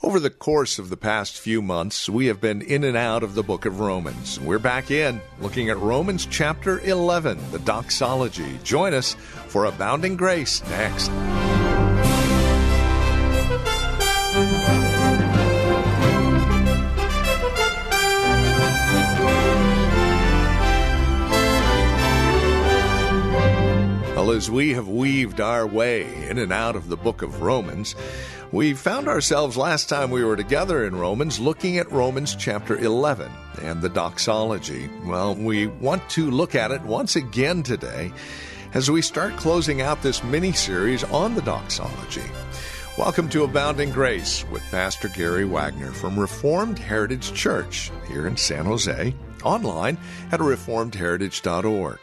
Over the course of the past few months, we have been in and out of the book of Romans. We're back in, looking at Romans chapter 11, the doxology. Join us for Abounding Grace next. Well, as we have weaved our way in and out of the book of Romans, we found ourselves last time we were together in Romans looking at Romans chapter 11 and the doxology. Well, we want to look at it once again today as we start closing out this mini series on the doxology. Welcome to Abounding Grace with Pastor Gary Wagner from Reformed Heritage Church here in San Jose, online at reformedheritage.org.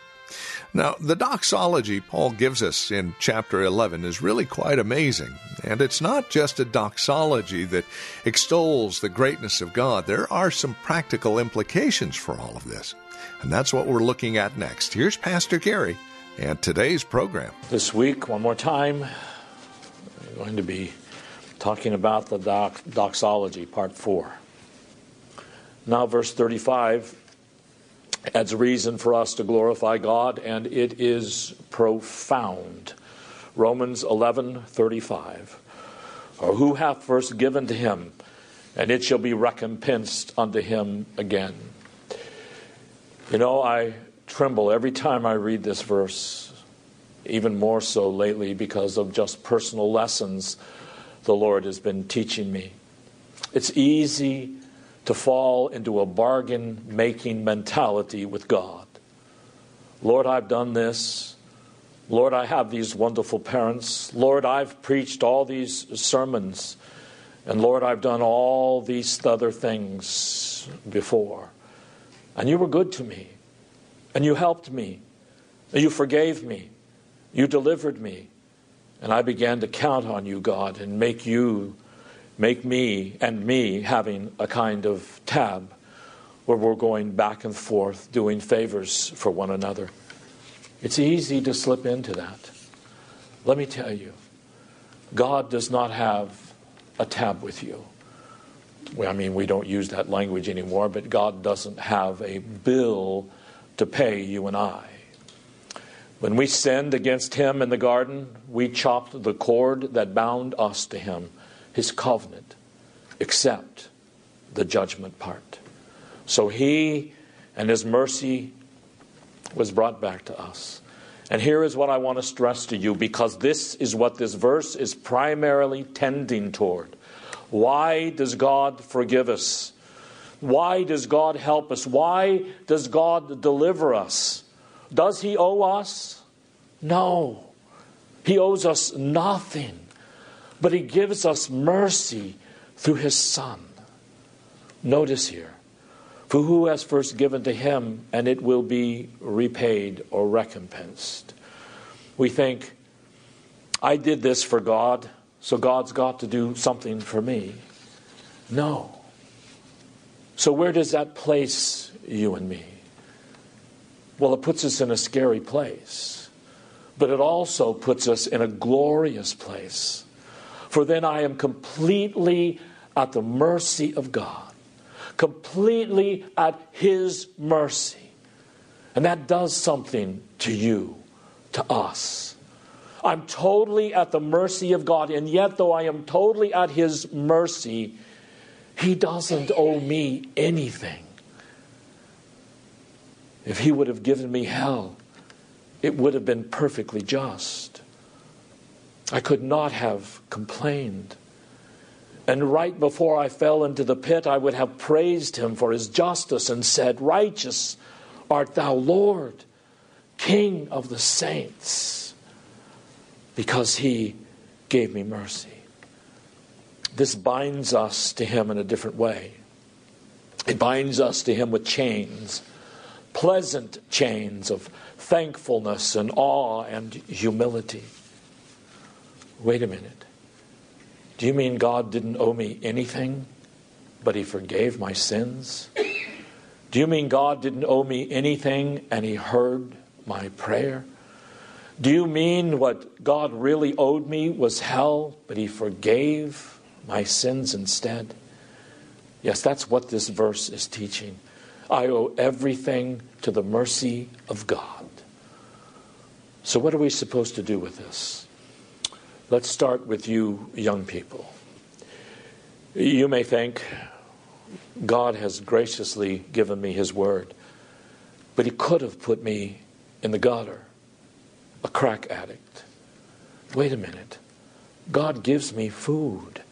Now, the doxology Paul gives us in chapter 11 is really quite amazing. And it's not just a doxology that extols the greatness of God, there are some practical implications for all of this. And that's what we're looking at next. Here's Pastor Gary and today's program. This week, one more time, we're going to be talking about the dox- doxology, part 4. Now, verse 35 adds reason for us to glorify God, and it is profound. Romans 11:35. Or who hath first given to him, and it shall be recompensed unto him again. You know, I tremble every time I read this verse, even more so lately because of just personal lessons the Lord has been teaching me. It's easy to fall into a bargain making mentality with God. Lord, I've done this. Lord, I have these wonderful parents. Lord, I've preached all these sermons. And Lord, I've done all these other things before. And you were good to me. And you helped me. And you forgave me. You delivered me. And I began to count on you, God, and make you make me and me having a kind of tab where we're going back and forth doing favors for one another. It's easy to slip into that. Let me tell you, God does not have a tab with you. I mean, we don't use that language anymore, but God doesn't have a bill to pay you and I. When we sinned against Him in the garden, we chopped the cord that bound us to Him his covenant except the judgment part. So he and his mercy was brought back to us. And here is what I want to stress to you because this is what this verse is primarily tending toward. Why does God forgive us? Why does God help us? Why does God deliver us? Does He owe us? No. He owes us nothing but He gives us mercy through His Son. Notice here, for who has first given to Him, and it will be repaid or recompensed. We think, I did this for God, so God's got to do something for me. No. So, where does that place you and me? Well, it puts us in a scary place, but it also puts us in a glorious place for then I am completely at the mercy of God, completely at His mercy. And that does something to you, to us. I'm totally at the mercy of God, and yet, though I am totally at His mercy, He doesn't owe me anything. If He would have given me hell, it would have been perfectly just. I could not have complained. And right before I fell into the pit, I would have praised him for his justice and said, Righteous art thou, Lord, King of the saints, because he gave me mercy. this binds us to Him in a different way. It binds us to Him with chains, pleasant chains of thankfulness and awe and humility. Wait a minute. Do you mean God didn't owe me anything, but He forgave my sins? Do you mean God didn't owe me anything and He heard my prayer? Do you mean what God really owed me was hell, but He forgave my sins instead? Yes, that's what this verse is teaching. I owe everything to the mercy of God. So, what are we supposed to do with this? Let's start with you, young people. You may think God has graciously given me His word, but He could have put me in the gutter, a crack addict. Wait a minute. God gives me food.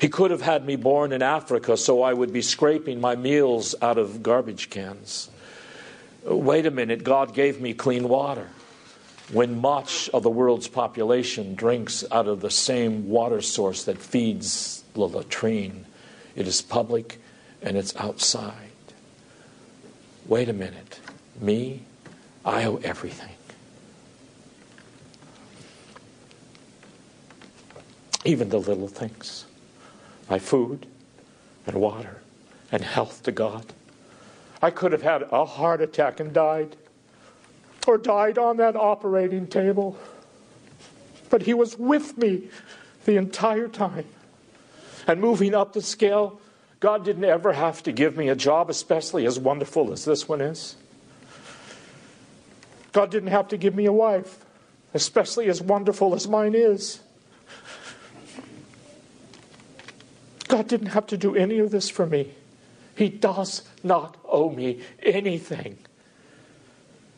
He could have had me born in Africa so I would be scraping my meals out of garbage cans. Wait a minute, God gave me clean water. When much of the world's population drinks out of the same water source that feeds the latrine, it is public and it's outside. Wait a minute, me, I owe everything. Even the little things my food and water and health to God. I could have had a heart attack and died, or died on that operating table. But He was with me the entire time. And moving up the scale, God didn't ever have to give me a job, especially as wonderful as this one is. God didn't have to give me a wife, especially as wonderful as mine is. God didn't have to do any of this for me. He does not owe me anything.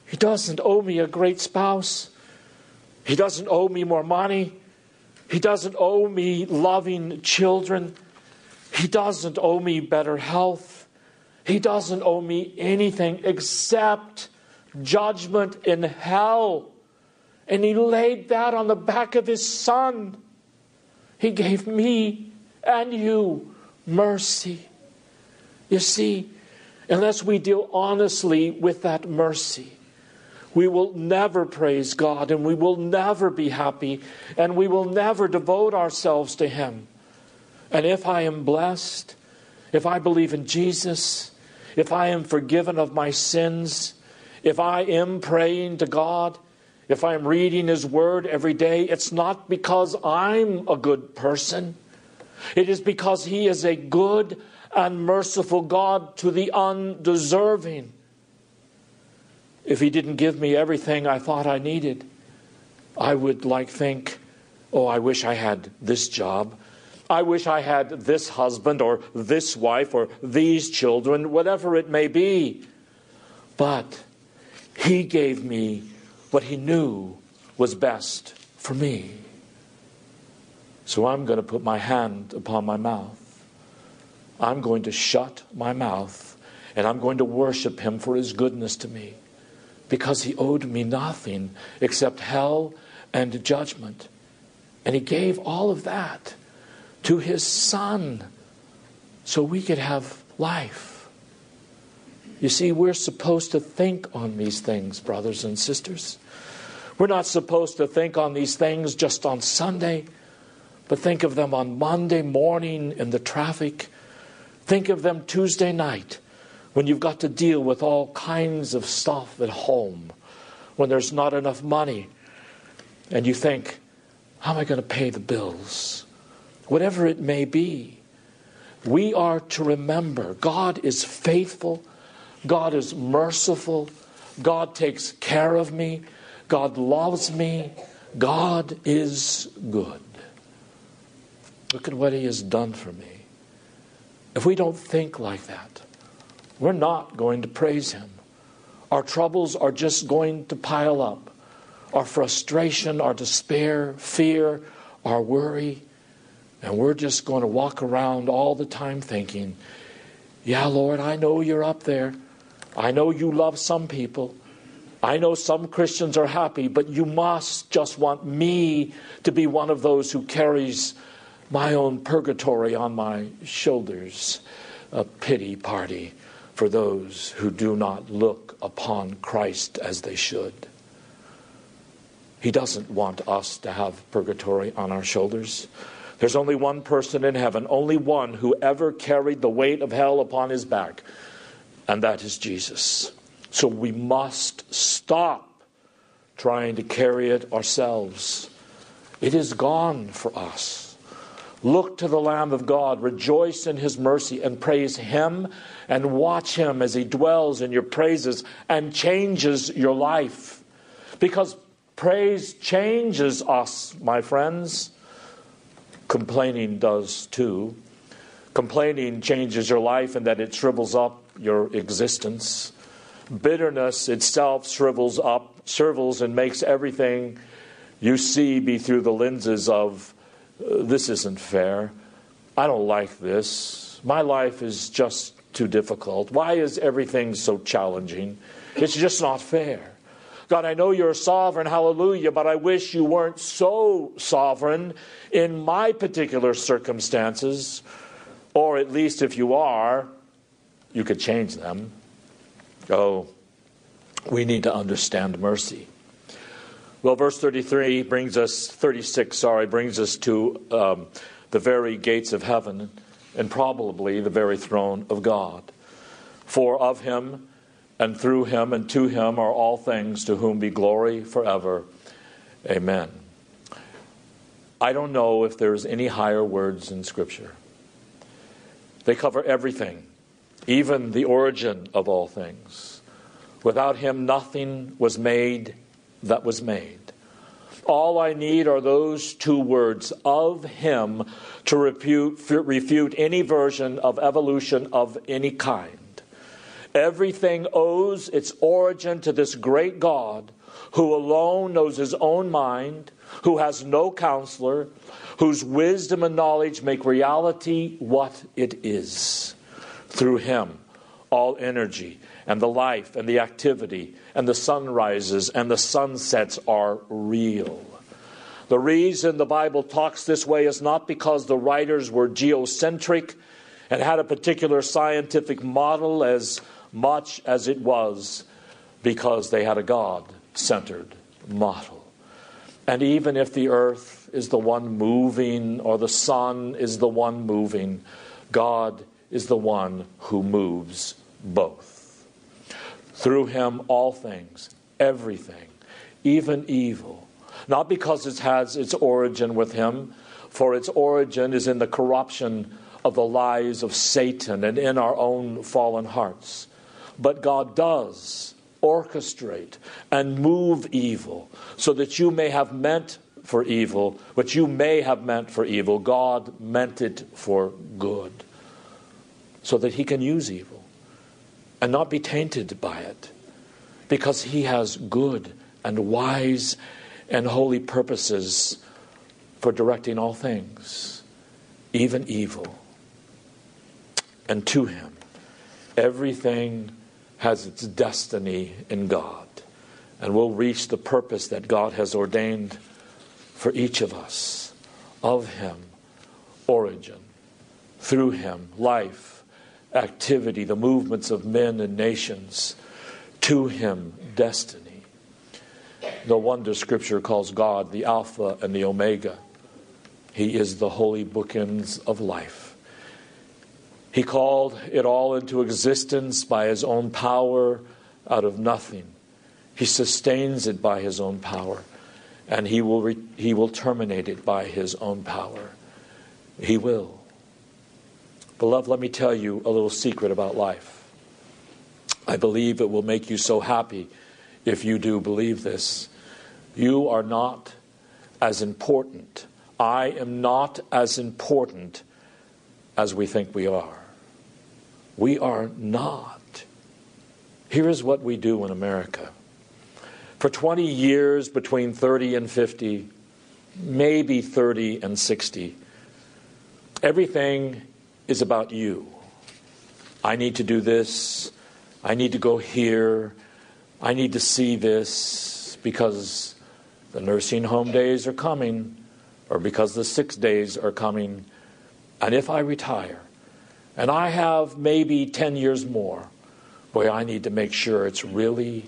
He doesn't owe me a great spouse. He doesn't owe me more money. He doesn't owe me loving children. He doesn't owe me better health. He doesn't owe me anything except judgment in hell. And He laid that on the back of His Son. He gave me and you mercy. You see, unless we deal honestly with that mercy, we will never praise God and we will never be happy and we will never devote ourselves to Him. And if I am blessed, if I believe in Jesus, if I am forgiven of my sins, if I am praying to God, if I'm reading His Word every day, it's not because I'm a good person. It is because He is a good and merciful God to the undeserving. If He didn't give me everything I thought I needed, I would like think, oh, I wish I had this job. I wish I had this husband or this wife or these children, whatever it may be. But He gave me what He knew was best for me. So I'm going to put my hand upon my mouth. I'm going to shut my mouth and I'm going to worship him for his goodness to me because he owed me nothing except hell and judgment. And he gave all of that to his son so we could have life. You see, we're supposed to think on these things, brothers and sisters. We're not supposed to think on these things just on Sunday. But think of them on Monday morning in the traffic. Think of them Tuesday night when you've got to deal with all kinds of stuff at home, when there's not enough money, and you think, how am I going to pay the bills? Whatever it may be, we are to remember God is faithful, God is merciful, God takes care of me, God loves me, God is good. Look at what He has done for me. If we don't think like that, we're not going to praise Him. Our troubles are just going to pile up. Our frustration, our despair, fear, our worry. And we're just going to walk around all the time thinking, yeah, Lord, I know you're up there. I know you love some people. I know some Christians are happy, but you must just want me to be one of those who carries my own purgatory on my shoulders, a pity party for those who do not look upon Christ as they should. He doesn't want us to have purgatory on our shoulders. There's only one person in heaven, only one who ever carried the weight of hell upon his back, and that is Jesus. So we must stop trying to carry it ourselves. It is gone for us. Look to the Lamb of God, rejoice in his mercy, and praise him, and watch him as he dwells in your praises and changes your life. Because praise changes us, my friends. Complaining does too. Complaining changes your life in that it shrivels up your existence. Bitterness itself shrivels up, shrivels, and makes everything you see be through the lenses of this isn't fair. I don't like this. My life is just too difficult. Why is everything so challenging? It's just not fair. God, I know you're sovereign, hallelujah, but I wish you weren't so sovereign in my particular circumstances. Or at least if you are, you could change them. Oh, we need to understand mercy. Well, verse 33 brings us, 36, sorry, brings us to um, the very gates of heaven and probably the very throne of God. For of him and through him and to him are all things, to whom be glory forever. Amen. I don't know if there's any higher words in Scripture. They cover everything even the origin of all things. Without him, nothing was made that was made. All I need are those two words of him to refute, any version of evolution of any kind. Everything owes its origin to this great God who alone knows his own mind, who has no counselor, whose wisdom and knowledge make reality what it is. Through him, all energy and the life and the activity and the sunrises and the sunsets are real. The reason the Bible talks this way is not because the writers were geocentric and had a particular scientific model as much as it was because they had a God centered model. And even if the earth is the one moving or the sun is the one moving, God is the one who moves both. Through him, all things, everything, even evil, not because it has its origin with him, for its origin is in the corruption of the lies of Satan and in our own fallen hearts. But God does orchestrate and move evil so that you may have meant for evil what you may have meant for evil. God meant it for good so that he can use evil and not be tainted by it because he has good and wise and holy purposes for directing all things, even evil. And to him, everything has its destiny in God and will reach the purpose that God has ordained for each of us. Of him, origin, through him, life activity, the movements of men and nations, to him destiny. The wonder scripture calls God the Alpha and the Omega. He is the holy bookends of life. He called it all into existence by his own power out of nothing. He sustains it by his own power, and he will, re- he will terminate it by his own power. He will. Beloved, let me tell you a little secret about life. I believe it will make you so happy if you do believe this. You are not as important. I am not as important as we think we are. We are not. Here is what we do in America. For 20 years, between 30 and 50, maybe 30 and 60, everything is about you. I need to do this. I need to go here. I need to see this because the nursing home days are coming. or because the six days are coming, and if I retire, and I have maybe 10 years more, boy, I need to make sure it's really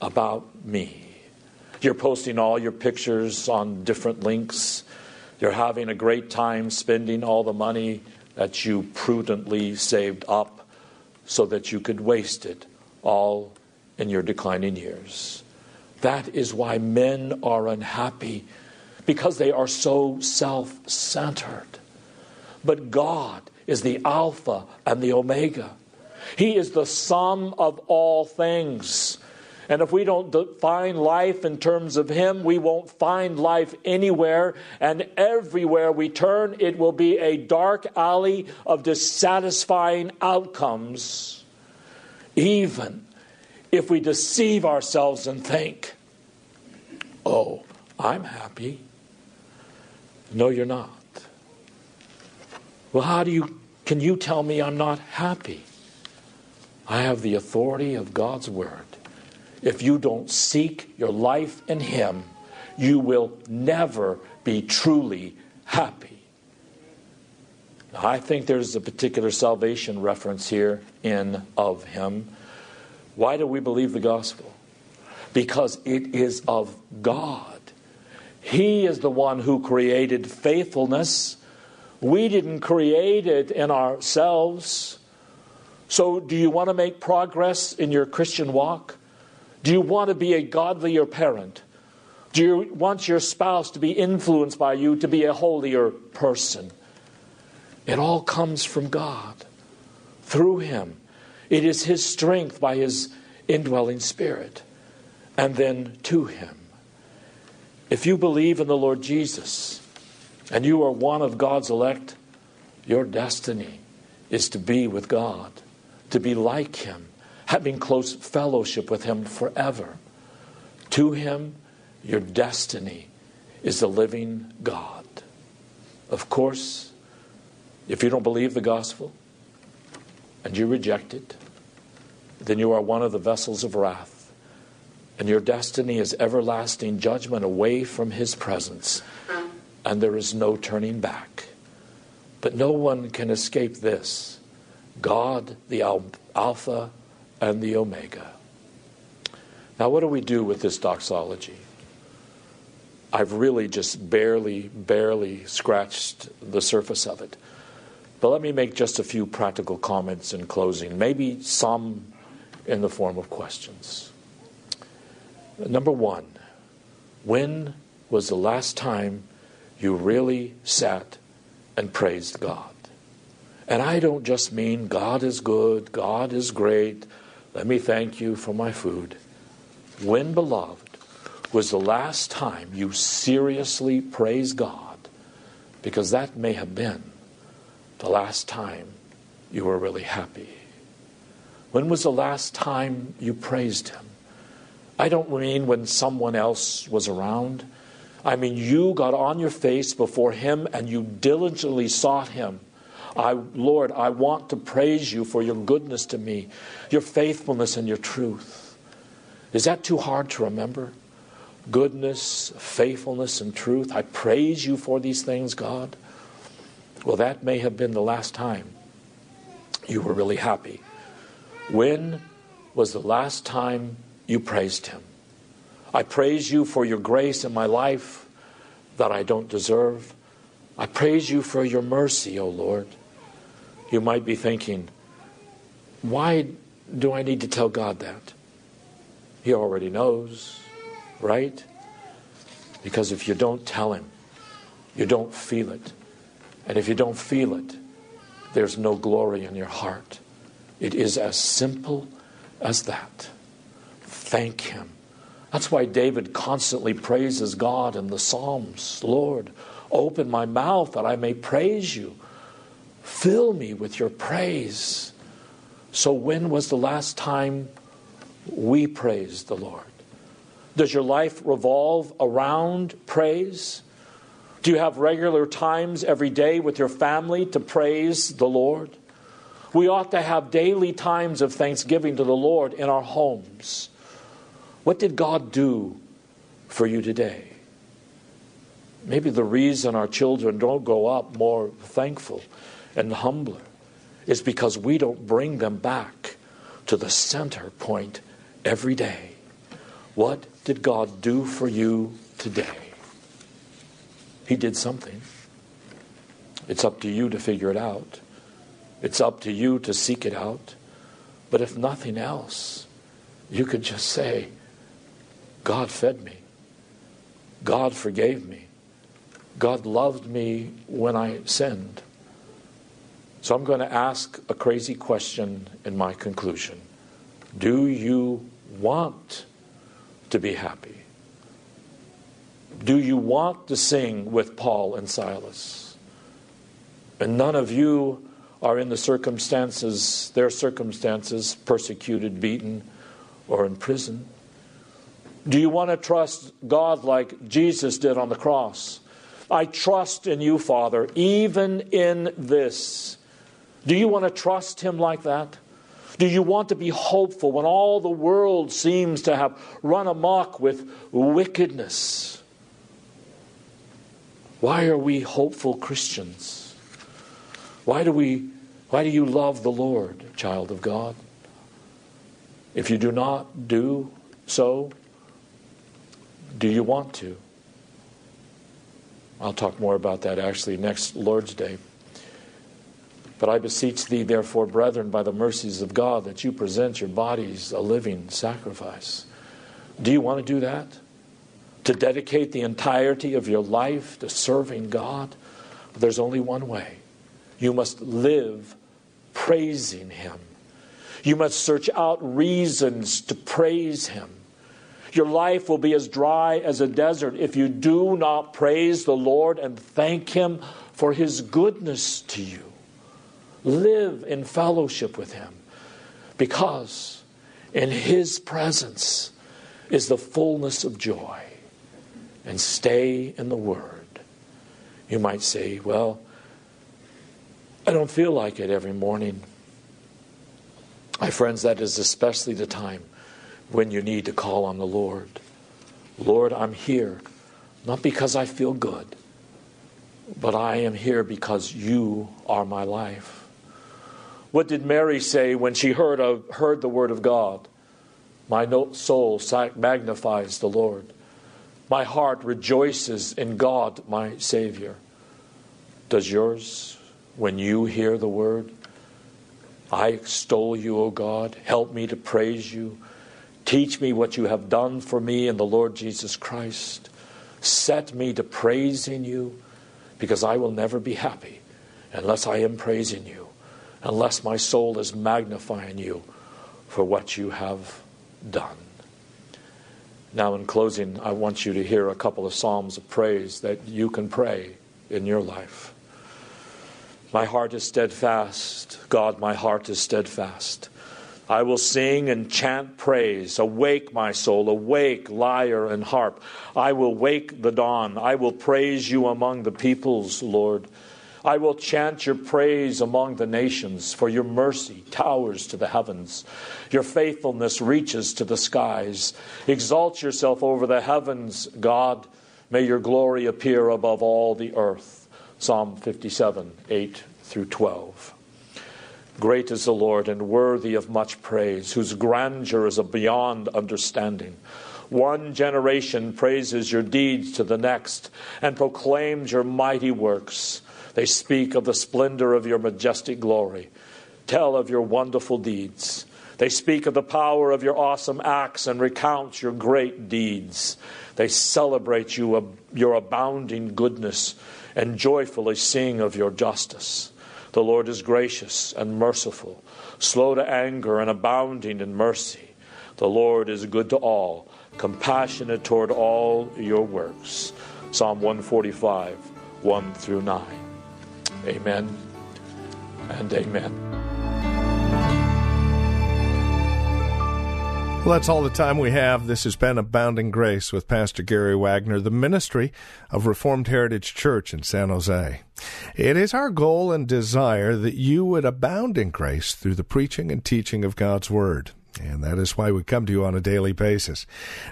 about me. You're posting all your pictures on different links. You're having a great time spending all the money that you prudently saved up so that you could waste it all in your declining years. That is why men are unhappy because they are so self centered. But God is the Alpha and the Omega. He is the sum of all things. And if we don't define life in terms of Him, we won't find life anywhere. And everywhere we turn, it will be a dark alley of dissatisfying outcomes, even if we deceive ourselves and think, oh, I'm happy. No, you're not. Well, how do you, can you tell me I'm not happy? I have the authority of God's Word. If you don't seek your life in Him, you will never be truly happy. Now, I think there's a particular salvation reference here in of Him. Why do we believe the gospel? Because it is of God. He is the one who created faithfulness. We didn't create it in ourselves. So, do you want to make progress in your Christian walk? Do you want to be a godlier parent? Do you want your spouse to be influenced by you to be a holier person? It all comes from God, through Him. It is His strength by His indwelling Spirit, and then to Him. If you believe in the Lord Jesus and you are one of God's elect, your destiny is to be with God, to be like Him, having close fellowship with Him forever. To Him, your destiny is the living God. Of course, if you don't believe the gospel and you reject it, then you are one of the vessels of wrath and your destiny is everlasting judgment away from His presence, and there is no turning back. But no one can escape this God, the Alpha and the Omega. Now, what do we do with this doxology? I've really just barely, barely scratched the surface of it. But let me make just a few practical comments in closing, maybe some in the form of questions. Number one, when was the last time you really sat and praised God? And I don't just mean God is good, God is great, let me thank you for my food. When, beloved, was the last time you seriously praised God? Because that may have been the last time you were really happy. When was the last time you praised Him? I don't mean when someone else was around. I mean, you got on your face before Him and you diligently sought Him. I, Lord, I want to praise you for your goodness to me, your faithfulness and your truth. Is that too hard to remember? Goodness, faithfulness, and truth. I praise you for these things, God. Well, that may have been the last time you were really happy. When was the last time you praised him. I praise you for your grace in my life that I don't deserve. I praise you for your mercy, O Lord. You might be thinking, why do I need to tell God that? He already knows, right? Because if you don't tell Him, you don't feel it. And if you don't feel it, there's no glory in your heart. It is as simple as that thank Him. That's why David constantly praises God in the Psalms Lord, open my mouth that I may praise you. Fill me with your praise. So, when was the last time we praised the Lord? Does your life revolve around praise? Do you have regular times every day with your family to praise the Lord? We ought to have daily times of thanksgiving to the Lord in our homes. What did God do for you today? Maybe the reason our children don't grow up more thankful and humbler is because we don't bring them back to the center point every day. What did God do for you today? He did something. It's up to you to figure it out. It's up to you to seek it out. But if nothing else, you could just say, God fed me. God forgave me. God loved me when I sinned. So I'm going to ask a crazy question in my conclusion. Do you want to be happy? Do you want to sing with Paul and Silas? And none of you are in the circumstances, their circumstances, persecuted, beaten, or in prison. Do you want to trust God like Jesus did on the cross? I trust in you, Father, even in this. Do you want to trust Him like that? Do you want to be hopeful when all the world seems to have run amok with wickedness? Why are we hopeful Christians? Why do we why do you love the Lord, child of God? If you do not do so, do you want to? I'll talk more about that actually next Lord's Day. But I beseech thee, therefore, brethren, by the mercies of God, that you present your bodies a living sacrifice. Do you want to do that? To dedicate the entirety of your life to serving God? There's only one way. You must live praising Him. You must search out reasons to praise Him. Your life will be as dry as a desert if you do not praise the Lord and thank Him for His goodness to you. Live in fellowship with Him because in His presence is the fullness of joy. And stay in the Word. You might say, well, I don't feel like it every morning. My friends, that is especially the time when you need to call on the Lord. Lord, I'm here, not because I feel good, but I am here because you are my life. What did Mary say when she heard, of, heard the word of God? My soul magnifies the Lord. My heart rejoices in God, my Savior. Does yours when you hear the word? I extol you, O God. Help me to praise you. Teach me what you have done for me in the Lord Jesus Christ. Set me to praising you because I will never be happy unless I am praising you unless my soul is magnifying you for what you have done. Now, in closing, I want you to hear a couple of psalms of praise that you can pray in your life. My heart is steadfast. God, my heart is steadfast. I will sing and chant praise. Awake, my soul, awake, lyre and harp. I will wake the dawn. I will praise you among the peoples, Lord. I will chant your praise among the nations, for your mercy towers to the heavens. Your faithfulness reaches to the skies. Exalt yourself over the heavens, God. May your glory appear above all the earth. Psalm 57, 8 through 12. Great is the Lord and worthy of much praise, whose grandeur is beyond understanding. One generation praises your deeds to the next and proclaims your mighty works. They speak of the splendor of your majestic glory, tell of your wonderful deeds. They speak of the power of your awesome acts and recount your great deeds. They celebrate you, your abounding goodness and joyfully sing of your justice. The Lord is gracious and merciful, slow to anger and abounding in mercy. The Lord is good to all, compassionate toward all your works. Psalm 145, 1 through 9. Amen and amen. Well, that's all the time we have. This has been Abounding Grace with Pastor Gary Wagner, the ministry of Reformed Heritage Church in San Jose. It is our goal and desire that you would abound in grace through the preaching and teaching of God's Word. And that is why we come to you on a daily basis.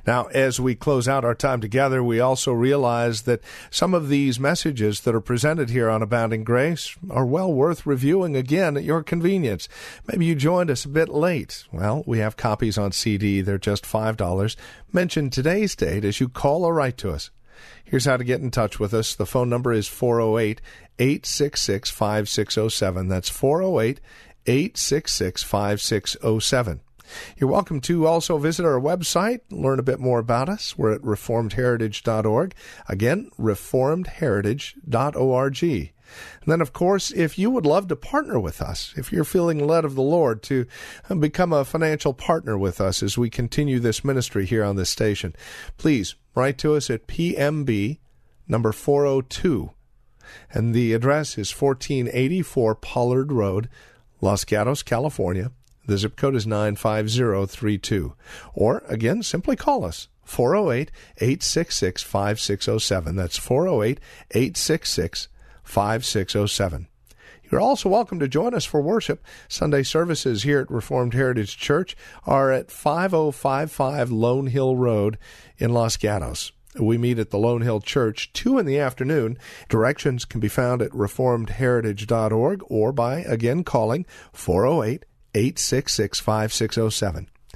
Now, as we close out our time together, we also realize that some of these messages that are presented here on Abounding Grace are well worth reviewing again at your convenience. Maybe you joined us a bit late. Well, we have copies on CD. They're just $5. Mention today's date as you call or write to us. Here's how to get in touch with us. The phone number is 408 866 5607. That's 408 866 5607. You're welcome to also visit our website, learn a bit more about us. We're at reformedheritage.org. Again, reformedheritage.org. And then, of course, if you would love to partner with us, if you're feeling led of the Lord to become a financial partner with us as we continue this ministry here on this station, please write to us at PMB number 402. And the address is 1484 Pollard Road, Los Gatos, California the zip code is 95032. Or, again, simply call us. 408 866 5607. That's 408 866 5607. You're also welcome to join us for worship. Sunday services here at Reformed Heritage Church are at 5055 Lone Hill Road in Los Gatos. We meet at the Lone Hill Church 2 in the afternoon. Directions can be found at reformedheritage.org or by again calling 408 866 5607.